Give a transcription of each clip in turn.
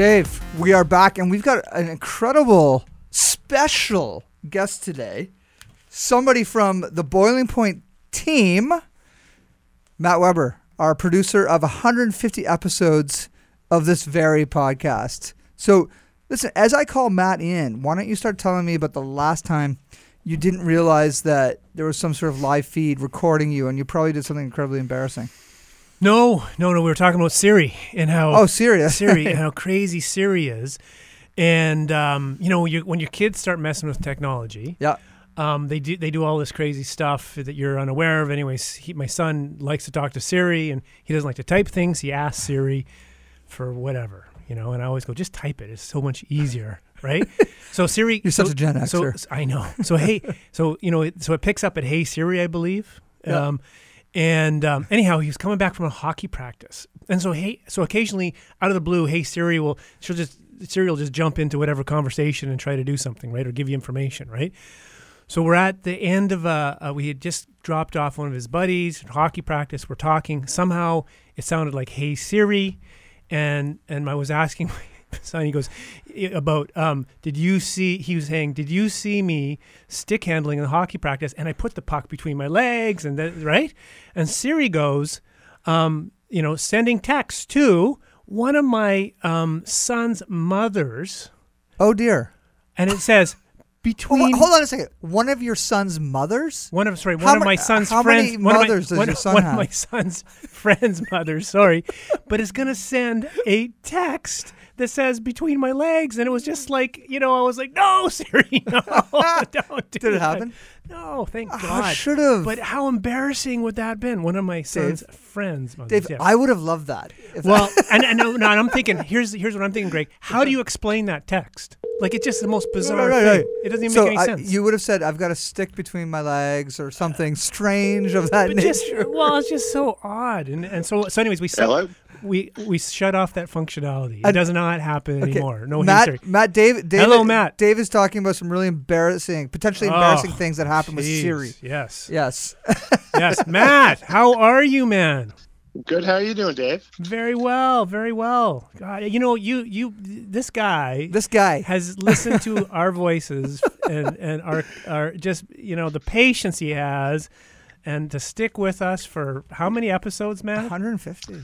Dave, we are back and we've got an incredible special guest today. Somebody from the Boiling Point team, Matt Webber, our producer of 150 episodes of this very podcast. So, listen, as I call Matt in, why don't you start telling me about the last time you didn't realize that there was some sort of live feed recording you and you probably did something incredibly embarrassing? No, no, no. We were talking about Siri and how Oh, Siri, Siri and how crazy Siri is, and um, you know, you, when your kids start messing with technology, yeah. um, they do they do all this crazy stuff that you're unaware of. Anyways, he, my son likes to talk to Siri, and he doesn't like to type things. He asks Siri for whatever, you know. And I always go, just type it. It's so much easier, right? so Siri, You're so, such a Gen so I know. So hey, so you know, it, so it picks up at Hey Siri, I believe. Yeah. Um, and um, anyhow, he was coming back from a hockey practice, and so hey, so occasionally out of the blue, Hey Siri will she'll just Siri will just jump into whatever conversation and try to do something, right, or give you information, right. So we're at the end of a, uh, we had just dropped off one of his buddies hockey practice. We're talking. Somehow it sounded like "Hey Siri," and and I was asking son. He goes about, um, "Did you see?" He was saying, "Did you see me stick handling in the hockey practice?" And I put the puck between my legs, and that right. And Siri goes, um, "You know, sending text to one of my um, son's mothers, Oh, dear. and it says." Between Hold, hold on a second. One of your son's mothers? one of sorry, How one of my son's how friends. many one of my- mothers does one, your son one have? of my son's friends' mothers. Sorry, but it's gonna send a text that says between my legs, and it was just like you know, I was like, no, Siri, no, don't do Did it that." happen? No, thank ah, I God. should have. But how embarrassing would that have been? One of my son's Dave? friends' Dave, yeah. I would have loved that. If well, and, and, no, no, and I'm thinking, here's here's what I'm thinking, Greg. How do you explain that text? Like it's just the most bizarre right, thing. right. It doesn't even so make any I- sense. you would have said, "I've got a stick between my legs" or something strange of that but nature. just well, it's just so odd, and and so so. Anyways, we set- Hello? We we shut off that functionality. It And- does not happen Okay, anymore. No Matt, history. Matt, David, David, Hello, Matt. Dave is talking about some really embarrassing, potentially oh, embarrassing Oh, things that happened with Jeez, Siri. Yes, Yes. yes, Matt. How are you, man? Good. How are you doing, Dave? Very well, very well. God, you know, you you this guy this guy. has listened to our voices and and our our just you know the patience he has, and to stick with us for how many episodes, Matt? 150.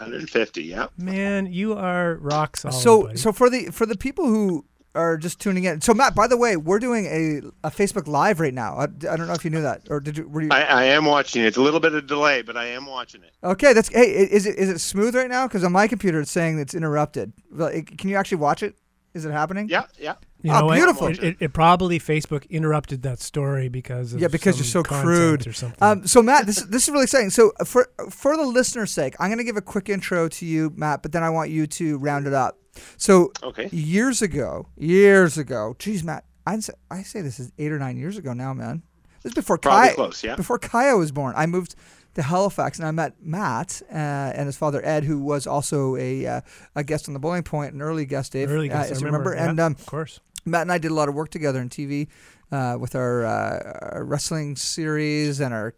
150. Yeah. Man, you are rock solid. so buddy. so for the for the people who are just tuning in. So Matt, by the way, we're doing a, a Facebook Live right now. I, I don't know if you knew that or did you? Were you I, I am watching it. It's a little bit of delay, but I am watching it. okay, that's hey. i- Is it is it smooth right now? Because on my computer it's saying it's interrupted. Well, it- Can you actually watch it? Is it happening? Yeah. Yeah. You Oh, know beautiful. It, it, it probably Facebook interrupted that story because of Yeah, because you're so crude. or something. Um, so Matt, this this is really exciting. So uh, for for the listener's sake, I'm going to give a quick intro to you, Matt, but then I want you to round it up. So Okay. years ago, years ago, geez, Matt, I say, I say this is eight or nine years ago now, man. This is before Probably Kai, close, yeah. before Kaya was born. I moved to Halifax and I met Matt uh, and his father Ed, who was also a uh, a guest on the Boiling Point, an early guest, Dave, Early uh, guess, I as you remember. remember. And um, of course. Matt and I did a lot of work together in TV uh, with our, uh, our wrestling series and our.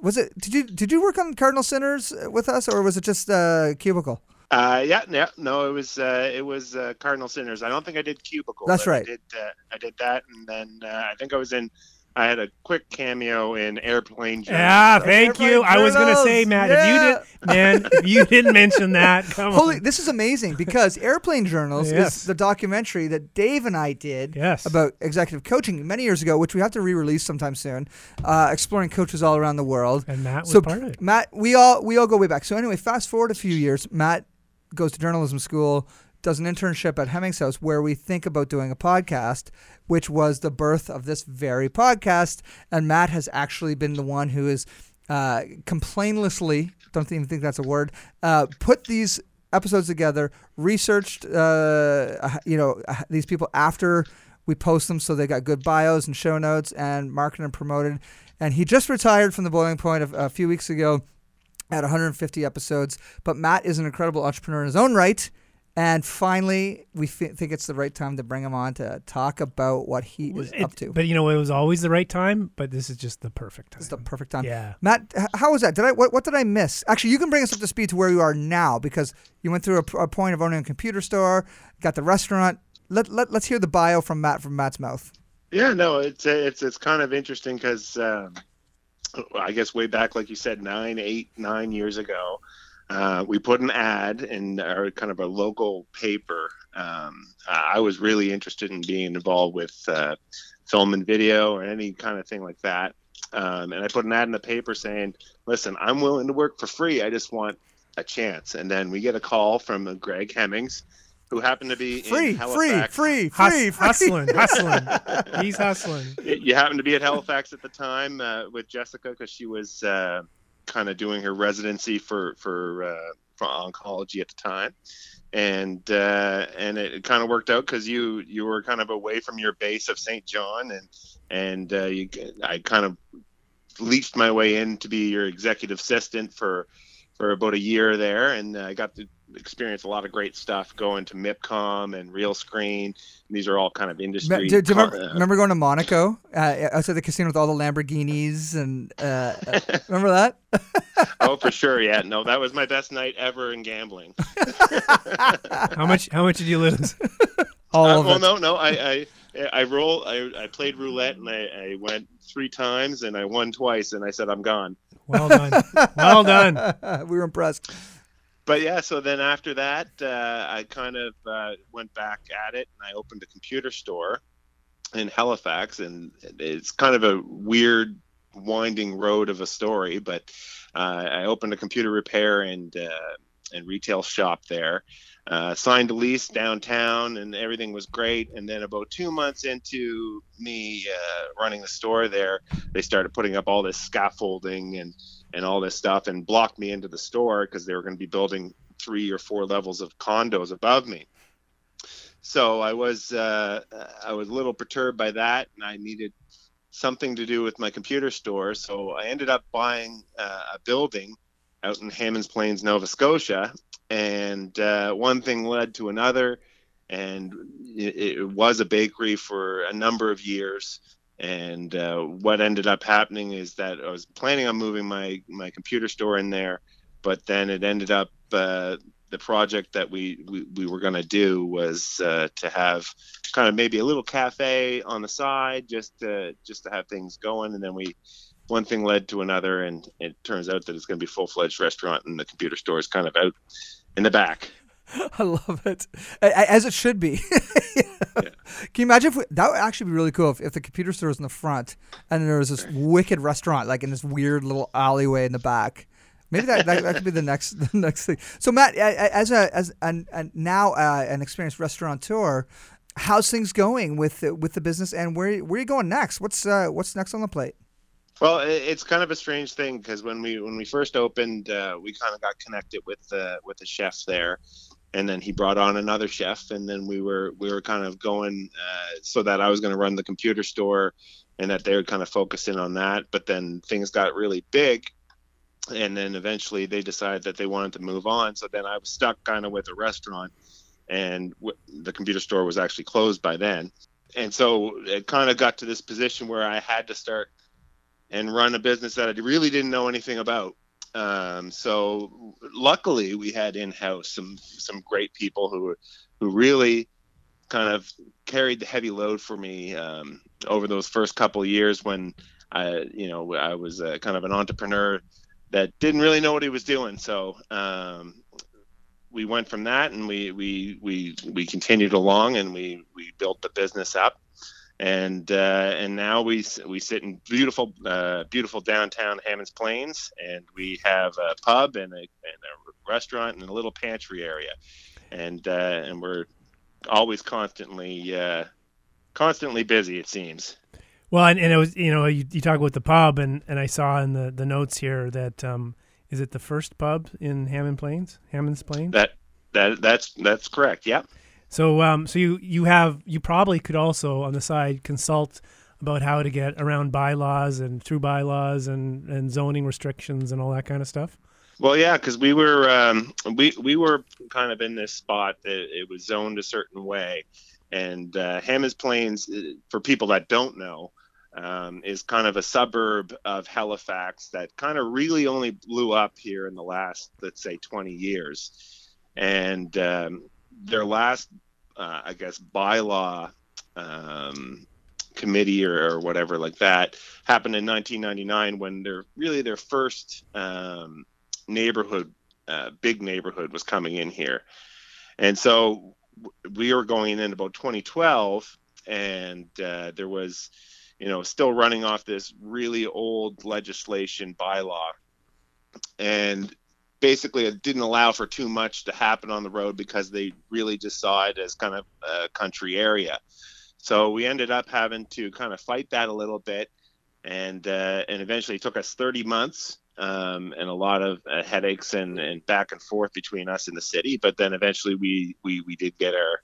Was it? Did you did you work on Kardinal Sinners uh, with us, or was it just uh, Cubicle? Uh, yeah. Yeah. No, it was uh, it was uh, Kardinal Sinners. I don't think I did Cubicle. That's right. I did uh, I did that, and then uh, I think I was in. I had a quick cameo in Airplane Journey. Yeah, So- thank Airplane you. I was gonna say, Matt, yeah. if you did, man, if you didn't mention that, come Holy, on. this is amazing because Airplane Journals Yes. is the documentary that Dave and I did Yes. about executive coaching many years ago, which we have to re-release sometime soon, uh, exploring coaches all around the world. And Matt was so part of it. Matt, we all we all go way back. So anyway, fast forward a few years. Matt goes to journalism school, does an internship at Hemmings House, where we think about doing a podcast, which was the birth of this very podcast. And Matt has actually been the one who is uh, complainlessly, don't even think that's a word, uh, put these episodes together, researched, uh, you know, these people after we post them so they got good bios and show notes and marketed and promoted. And he just retired from the boiling point a, a few weeks ago at 150 episodes. But Matt is an incredible entrepreneur in his own right. And finally, we f- think it's the right time to bring him on to talk about what he is It- up to. But you know, it was always the right time. But this is just the perfect time. It's the perfect time. Yeah. Matt, how was that? Did I what, what did I miss? Actually, you can bring us up to speed to where you are now because you went through a point of owning a computer store, got the restaurant. Let, let let's hear the bio from Matt from Matt's mouth. Yeah, no, it's it's it's kind of interesting because um, I guess way back, like you said, nine, eight, nine years ago, uh, we put an ad in our kind of a local paper. Um, I was really interested in being involved with uh, film and video or any kind of thing like that. Um, and I put an ad in the paper saying, "Listen, I'm willing to work for free. I just want a chance." And then we get a call from uh, Greg Hemmings, who happened to be Free, in free, Halifax. free, Hus- free, free. hustling, hustling. He's hustling. you happened to be at Halifax at the time uh, with Jessica because she was uh, kind of doing her residency for for uh, for oncology at the time, and uh, and it kind of worked out because you you were kind of away from your base of Saint John, and and uh, you I kind of leached my way in to be your executive assistant for for about a year there, and I got to experience a lot of great stuff going to MIPCOM and Real Screen. These are all kind of industry. Do, do you remember, uh, remember going to Monaco uh, outside the casino with all the Lamborghinis and uh, uh, remember that? oh, for sure. Yeah. No, that was my best night ever in gambling. How much? How much did you lose? All Uh, of well, it. no, no. I, I, I roll. I, I played roulette and I, I went three times and I won twice and I said I'm gone. Well done. Well done. we were impressed. But yeah, so then after that, uh, I kind of uh, went back at it and I opened a computer store in Halifax, and it's kind of a weird, winding road of a story. But uh, I opened a computer repair and uh, and retail shop there. Uh, signed a lease downtown, and everything was great. And then about two months into me uh, running the store there, they started putting up all this scaffolding and and all this stuff, and blocked me into the store because they were going to be building three or four levels of condos above me. So I was uh, I was a little perturbed by that, and I needed something to do with my computer store. So I ended up buying uh, a building out in Hammonds Plains, Nova Scotia, and uh, one thing led to another, and it, it was a bakery for a number of years. And uh, what ended up happening is that I was planning on moving my my computer store in there, but then it ended up uh, the project that we we, we were going to do was uh, to have kind of maybe a little cafe on the side just to just to have things going and then we one thing led to another and it turns out that it's going to be full-fledged restaurant and the computer store is kind of out in the back I love it, as it should be. Can you imagine if we, that would actually be really cool if, if the computer store was in the front and there was this wicked restaurant like in this weird little alleyway in the back. Maybe that, that, that could be the next the next thing. So Matt, as a as an, an now uh, an experienced restaurateur, how's things going with the, with the business and where where are you going next? What's uh, what's next on the plate? Well, it's kind of a strange thing because when we when we first opened, uh, we kind of got connected with the with the chef there, and then he brought on another chef, and then we were we were kind of going uh, so that I was going to run the computer store, and that they would kind of focus in on that. But then things got really big, and then eventually they decided that they wanted to move on. So then I was stuck kind of with a restaurant, and w- the computer store was actually closed by then, and so it kind of got to this position where I had to start and run a business that I really didn't know anything about. Um, so luckily, we had in house some some great people who who really kind of carried the heavy load for me um, over those first couple years when I you know I was uh, kind of an entrepreneur that didn't really know what he was doing. So um, we went from that and we we we we continued along and we we built the business up and uh, and now we we sit in beautiful uh, beautiful downtown Hammonds Plains, and we have a pub and a, and a restaurant and a little pantry area, and uh, and we're always constantly uh, constantly busy. It seems. Well, and, and it was you know you, you talk about the pub, and, and I saw in the, the notes here that um, is it the first pub in Hammond Plains, Hammond's Plains? That that that's that's correct. Yeah. So um, so you you have you probably could also on the side consult about how to get around bylaws and through bylaws and, and zoning restrictions and all that kind of stuff. Well, yeah, because we were um, we we were kind of in this spot that it was zoned a certain way, and uh, Hammonds Plains, uh, for people that don't know, um, is kind of a suburb of Halifax that kind of really only blew up here in the last, let's say, 20 years, and um, their last, uh, I guess, bylaw. Um, committee or, or, whatever like that happened in 1999 when their really their first um, neighborhood, uh, big neighborhood, was coming in here, and so we were going in about 2012, and uh, there was, you know, still running off this really old legislation bylaw, and basically it didn't allow for too much to happen on the road because they really just saw it as kind of a country area. So we ended up having to kind of fight that a little bit, and uh, and eventually it took us 30 months um, and a lot of uh, headaches and, and back and forth between us and the city. But then eventually we we, we did get our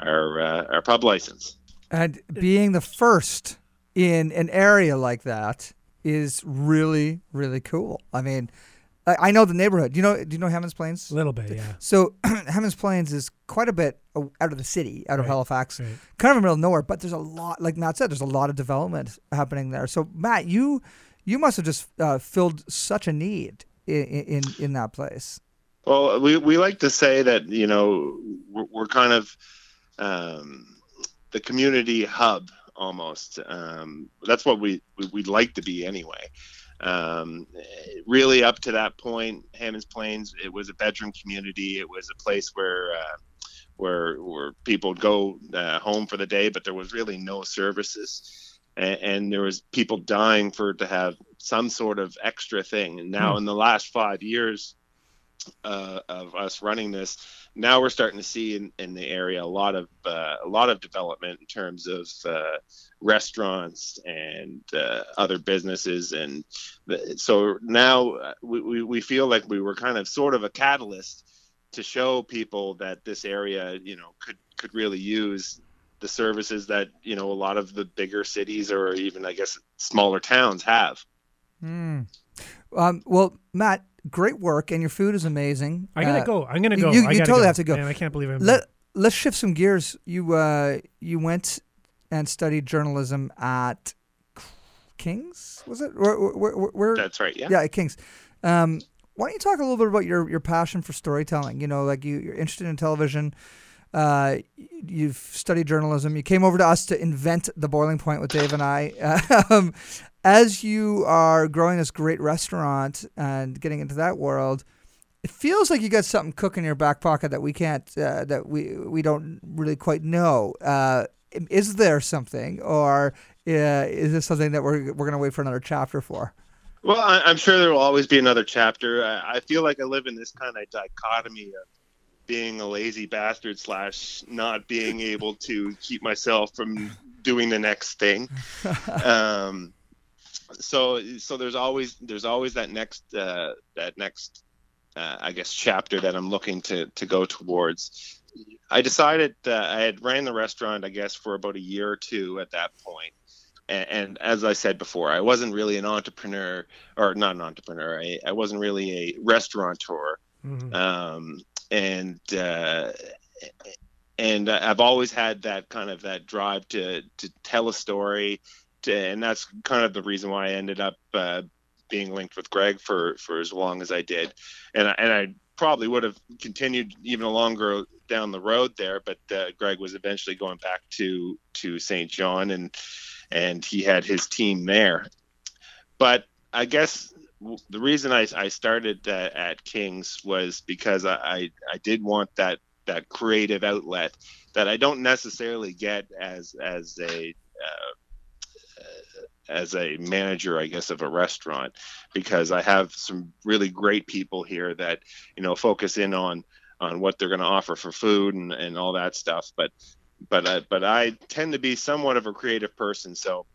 our uh, our pub license. And being the first in an area like that is really really cool. I mean, I know the neighborhood. Do you know? Do you know Hammonds Plains? A little bit, yeah. So Hammonds Plains is quite a bit out of the city, out of Right, Halifax, right. kind of in the middle of nowhere. But there's a lot, like Matt said, there's a lot of development happening there. So Matt, you you must have just uh, filled such a need in, in in that place. Well, we, we like to say that you know we're, we're kind of um, the community hub almost. Um, that's what we, we would like to be anyway. Um, really, up to that point, Hammonds Plains, it was a bedroom community. It was a place where uh, where where people would go uh, home for the day, but there was really no services, and, and there was people dying for to have some sort of extra thing. And now, Hmm. in the last five years uh, of us running this, now we're starting to see in, in the area a lot of uh, a lot of development in terms of uh, restaurants and uh, other businesses, and the, so now uh, we, we, we feel like we were kind of sort of a catalyst to show people that this area, you know, could could really use the services that you know a lot of the bigger cities or even I guess smaller towns have. Hmm. Um, well, Matt, great work, and your food is amazing. I gotta Uh, go. I'm gonna you- go. you- you gotta totally go. have to go. Man, I can't believe I'm. Let Let's shift some gears. You uh, you went and studied journalism at King's, was it? Where, where, where, where, That's right. Yeah. yeah, at King's. Um, why don't you talk a little bit about your, your passion for storytelling? You know, like you, you're interested in television. Uh, you've studied journalism. You came over to us to invent the boiling point with Dave and I. Um, as you are growing this great restaurant and getting into that world, it feels like you got something cooking in your back pocket that we can't, uh, that we we don't really quite know. Uh, is there something, or uh, is this something that we're we're gonna wait for another chapter for? Well, I, I'm sure there will always be another chapter. I, I feel like I live in this kind of dichotomy of being a lazy bastard slash not being able to keep myself from doing the next thing. um, so, so there's always there's always that next uh, that next uh, I guess chapter that I'm looking to to go towards. I decided uh, I had ran the restaurant I guess for about a year or two at that point and, and as I said before, I wasn't really an entrepreneur, or not an entrepreneur. I, I wasn't really a restaurateur, Mhm. um, and uh, and I've always had that kind of that drive to to tell a story, to, and that's kind of the reason why I ended up uh, being linked with Greg for for as long as I did, and I, and I probably would have continued even longer down the road there, but uh, Greg was eventually going back to to Saint John and and he had his team there. But I guess the reason I, I started uh, at Kings was because I, I, I did want that that creative outlet that I don't necessarily get as as a uh, as a manager, I guess, of a restaurant, because I have some really great people here that you know focus in on on what they're going to offer for food and, and all that stuff. But but I, but I tend to be somewhat of a creative person. So,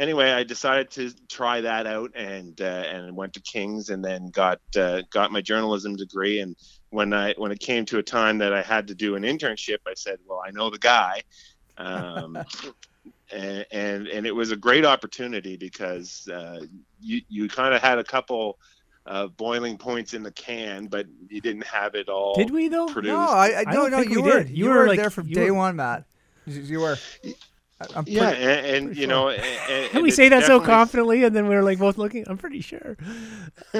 anyway, I decided to try that out and uh, and went to King's and then got uh, got my journalism degree. And when I when it came to a time that I had to do an internship, I said, "Well, I know the guy." Um, and, and and it was a great opportunity because uh, you you kind of had a couple uh, boiling points in the can, but you didn't have it all. Did we though? Produced. No, I, I, I no, don't no. You we were, did. you, You were, were, like, there from day were- one, Matt. You, you were. I- I'm Yeah, and, and pretty you sure. know, and, and Can we say that so confidently, and then we are like both looking? I'm pretty sure.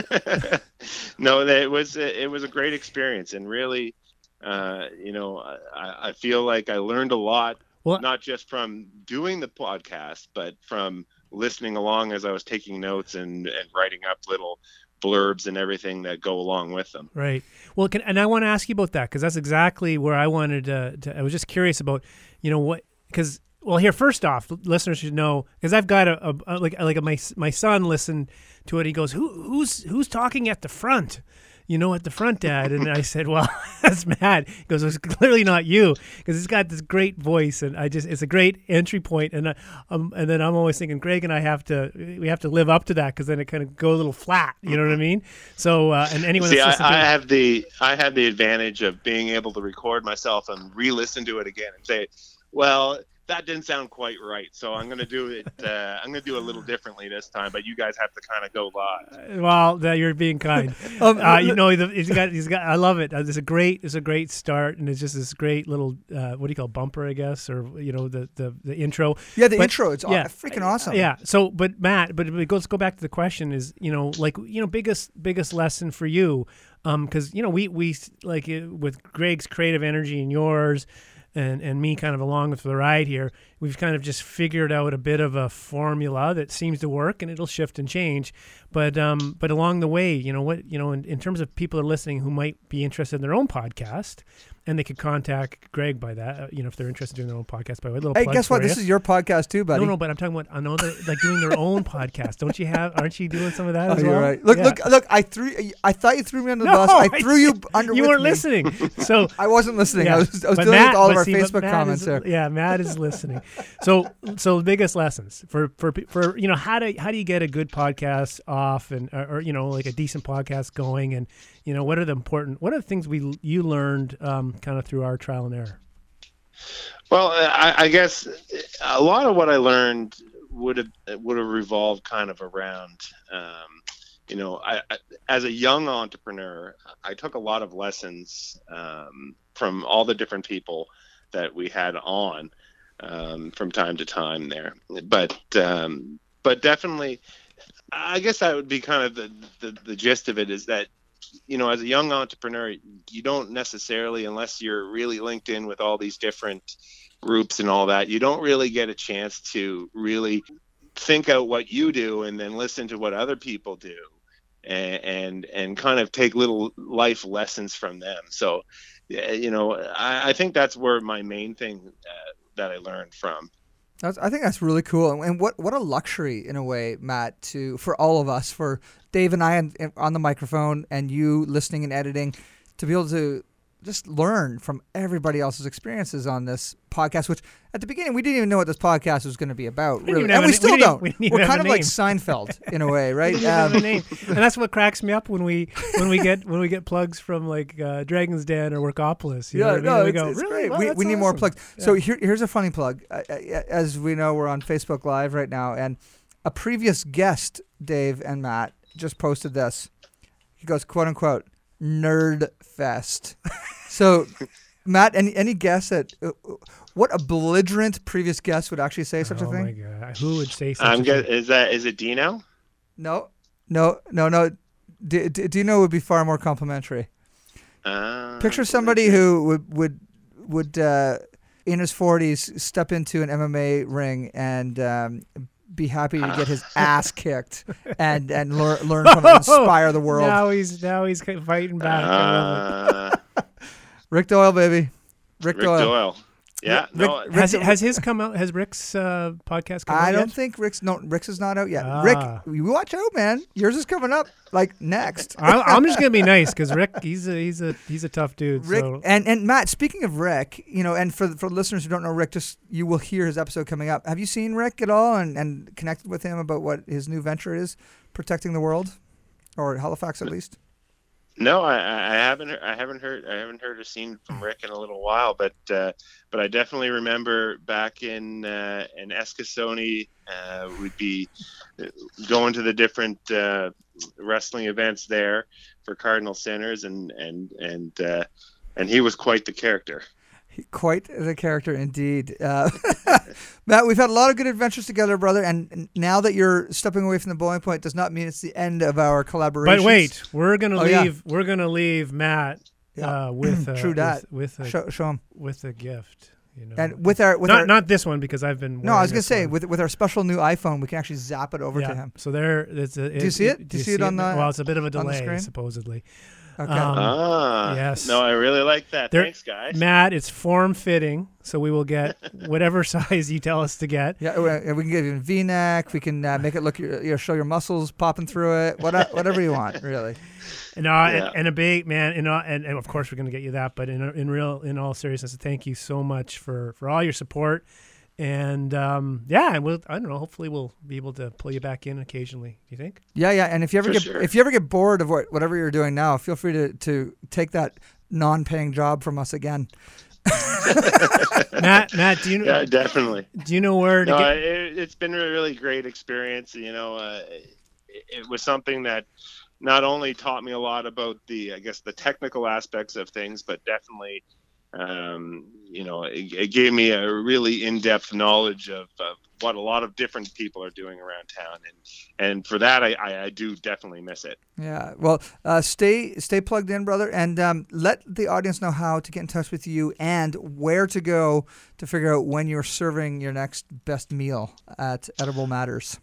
no, that it was it was a great experience, and really, uh, you know, I, I feel like I learned a lot, Well- not just from doing the podcast, but from listening along as I was taking notes and and writing up little blurbs and everything that go along with them. Right. Well, can, and I want to ask you about that because that's exactly where I wanted to, to. I was just curious about, you know, what because well, here first off, listeners should know because I've got a, a, a like like a, my my son listened to it. He goes, "Who who's who's talking at the front?" You know, at the front, Dad. And I said, "Well, that's Matt." He goes, "It's clearly not you because he's got this great voice, and I just it's a great entry point." And I, um, and then I'm always thinking, Greg and I have to we have to live up to that because then it kind of go a little flat. You know what I mean? So, uh, and anyone See, that's I, I have the I have the advantage of being able to record myself and re-listen to it again and say, well, that didn't sound quite right, so I'm gonna do it. Uh, I'm gonna do it a little differently this time, but you guys have to kind of go live. Well, that you're being kind. Um, uh, you know, the, he's got, he's got. I love it. Uh, It's a great, it's a great start, and it's just this great little, uh, what do you call it, bumper, I guess, or you know, the the, the intro. Yeah, the But- intro. It's yeah. freaking awesome. Yeah. So, but Matt, but let's go back to the question is, you know, like you know, biggest biggest lesson for you, um, because you know we we like uh, with Greg's creative energy and yours. And, and me kind of along with the ride here, we've kind of just figured out a bit of a formula that seems to work, and it'll shift and change. But um, but along the way, you know what, you know, in, in terms of people that are listening who might be interested in their own podcast, and they could contact Greg by that, uh, you know, if they're interested in their own podcast. By the way, little Hey, guess what? for This is your podcast too, buddy. No, no, but I'm talking about know like doing their own podcast. Don't you have? Aren't you doing some of that Oh, as you're well? right. Look, Yeah. look, look. I threw. I thought you threw me under the No, bus. I I threw you under. You weren't me. listening. So I wasn't listening. I was. I was dealing Matt- with all of our see, Facebook Matt comments is, there. Yeah, Matt is listening. So, so biggest lessons for for for you know how do how do you get a good podcast off and or, or, you know like a decent podcast going and you know what are the important what are the things we you learned um, kind of through our trial and error. Well, I, I guess a lot of what I learned would have would have revolved kind of around, um, you know, I, I, as a young entrepreneur, I took a lot of lessons um, from all the different people that we had on um, from time to time there. But um, but definitely, I guess that would be kind of the, the the gist of it is that you know, as a young entrepreneur, you don't necessarily, unless you're really linked in with all these different groups and all that, you don't really get a chance to really think out what you do and then listen to what other people do and and, and kind of take little life lessons from them. So, you know, I, I think that's where my main thing uh, that I learned from. That's, I think that's really cool, and, what what a luxury in a way, Matt, to for all of us, for Dave and I on, on the microphone, and you listening and editing, to be able to just learn from everybody else's experiences on this podcast. Which at the beginning we didn't even know what this podcast was going to be about, really, and we a- still we don't. we We're kind a of like. Seinfeld in a way, right? A Um, name. and that's what cracks me up when we when we get when we get plugs from like uh, Dragon's Den or Workopolis. You know yeah, what I mean? no, we go, it's really? great. Wow, we we need more awesome." plugs. So here, here's a funny plug. Uh, uh, as we know, we're on Facebook Live right now, and a previous guest, Dave and Matt, just posted this. He goes, "quote unquote, nerd fest." so, Matt, any any guess at uh, what a belligerent previous guest would actually say such oh a thing? Oh my god, who would say such I'm a get, thing? is that is it Dino? No, no, no, no. D- D- Dino would be far more complimentary. Uh, Picture somebody who would would would uh, in his forties step into an MMA ring and um, be happy to get his ass kicked and and learn learn from it, inspire the world. Now he's now he's fighting back. I love it. Uh, Rick Doyle, baby, Rick, Rick Doyle. Doyle. Yeah, Rick- no, Rick- Has has his come out? Has Rick's uh, podcast come out I don't yet? think Rick's no Rick's is not out yet. Ah. Rick, you watch out, man. Yours is coming up like next. I, I'm just gonna be nice because Rick, he's a he's a he's a tough dude. Rick so. and, and Matt, speaking of Rick, you know, and for for listeners who don't know Rick, just you will hear his episode coming up. Have you seen Rick at all and, and connected with him about what his new venture is, protecting the world, or Halifax at least? No, I, I haven't. I haven't heard. I haven't heard or seen from Rick in a little while. But uh, but I definitely remember back in uh, in Eskasoni, uh, we'd be uh, going to the different uh, wrestling events there for Kardinal Sinners, and and and uh, and he was quite the character. He- Quite the character indeed. Uh, Matt, we've had a lot of good adventures together, brother. And now that you're stepping away from the boiling point, does not mean it's the end of our collaboration. But wait, we're gonna Oh, yeah. leave. We're gonna leave Matt Yeah. uh, with uh, True that. with, with a show, show him. with a gift. You know, And with our with not our not this one because I've been. no, I was gonna say one. with with our special new iPhone, we can actually zap it over yeah. to him. So there, it's a, Do you see it? Do you see it on the- Well, it's a bit of a delay, supposedly. Okay. Um, ah, yes. No, I really like that. There- Thanks, guys. Matt, it's form fitting, so we will get whatever size you tell us to get. Yeah, we we can give you a V-neck. We can uh, make it look, your, you know, show your muscles popping through it. What, whatever you want, really. And, uh, Yeah. and, and a big man, and, uh, and and of course we're gonna get you that. But in in real, in all seriousness, thank you so much for for all your support. And um, yeah, and we'll I don't know. Hopefully, we'll be able to pull you back in occasionally. Do you think? Yeah, yeah. And if you ever For get sure. if you ever get bored of what, whatever you're doing now, feel free to to take that non-paying job from us again. Matt, Matt, do you know Yeah, definitely. do you know where to No, get? it, it's been a really great experience. You know, uh, it, it was something that not only taught me a lot about the, I guess, the technical aspects of things, but definitely, um, you know, it, it gave me a really in-depth knowledge of, of what a lot of different people are doing around town, and and for that, I, I, I do definitely miss it. Yeah. Well, uh, stay stay plugged in, brother, and um, let the audience know how to get in touch with you and where to go to figure out when you're serving your next best meal at Edible Matters.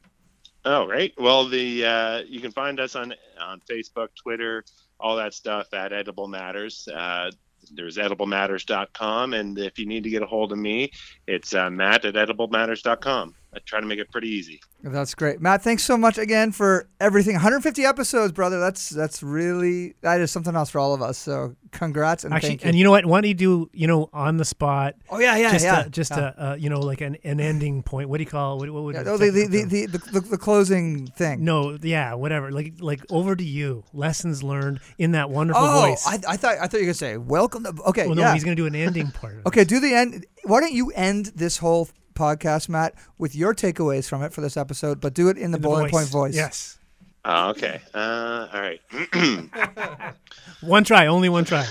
Oh, right. Well, the uh, you can find us on on Facebook, Twitter, all that stuff at Edible Matters. Uh, there's ediblematters.com, and if you need to get a hold of me, it's uh, Matt at ediblematters.com. I try to make it pretty easy. That's great, Matt. Thanks so much again for everything. 150 episodes, brother. That's that's really that is something else for all of us. So congrats and Actually, thank you. and you know what? Why don't you do you know on the spot? oh yeah, yeah, just yeah. a, just yeah. a uh, you know like an, an ending point. What do you call? What, what would Yeah, the oh, the, the, the, the, the, the closing thing. No, yeah, whatever. Like like over to you. Lessons learned in that wonderful oh, voice. I, I thought I thought you were gonna say welcome to. Okay, well, no, yeah. he's gonna do an ending part. Of Okay, do the end. Why don't you end this whole podcast, Matt, with your takeaways from it for this episode, but do it in the it. boiling point voice. Yes. Uh, okay. Uh, all right. One try, only one try.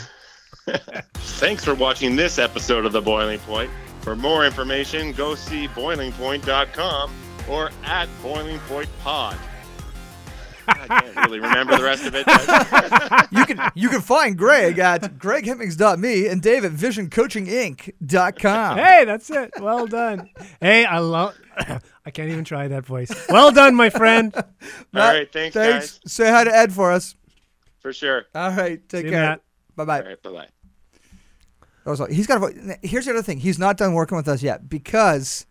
Thanks for watching this episode of The Boiling Point. For more information, go see boilingpoint.com or at Boiling Point Pod. I can't really remember the rest of it. but- You can you can find Greg at greghemmings.me and Dave at visioncoachinginc.com. Hey, that's it. Well done. Hey, I love. I can't even try that voice. Well done, my friend. all right. Thanks, Thanks. guys. Say hi to Ed for us. For sure. All right. Take See care. Bye bye. All right. Bye bye. That was. He's got. A, vo- here's the other thing. He's not done working with us yet because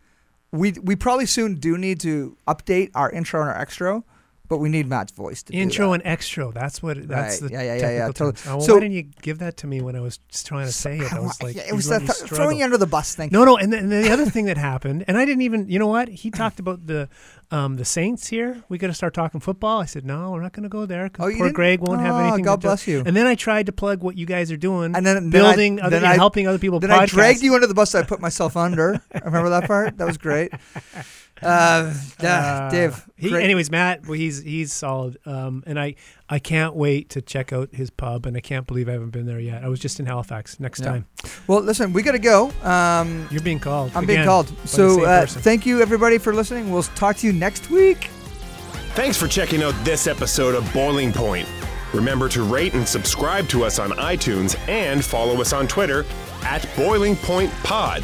we we probably soon do need to update our intro and our extra, but we need Matt's voice to Intro do and extra. That's what. That's Right. the Yeah, yeah, yeah, yeah, totally. Oh, So- why didn't you give that to me when I was trying to say it? I was like, it was th- throwing you under the bus thing. No, no, and then the other thing that happened, and I didn't even, you know what? He talked about the um, the Saints here. We got to start talking football. I said, no, we're not going to go there. 'cause Oh, poor? Greg won't have Oh, anything. God to do. bless you. And then I tried to plug what you guys are doing, And then- then building, I- other, then I- helping other people. Then I dragged you under the bus. I put myself under. Remember that part? That was great. Uh, Uh, Dave. He, anyways, Matt, well, he's he's solid, um, and I I can't wait to check out his pub, and I can't believe I haven't been there yet. I was just in Halifax. Next Yeah. time, Well, listen, we got to go. Um, you're being called. I'm being called. So uh, thank you, everybody, for listening. We'll talk to you next week. Thanks for checking out this episode of Boiling Point. Remember to rate and subscribe to us on iTunes and follow us on Twitter at Boiling Point Pod.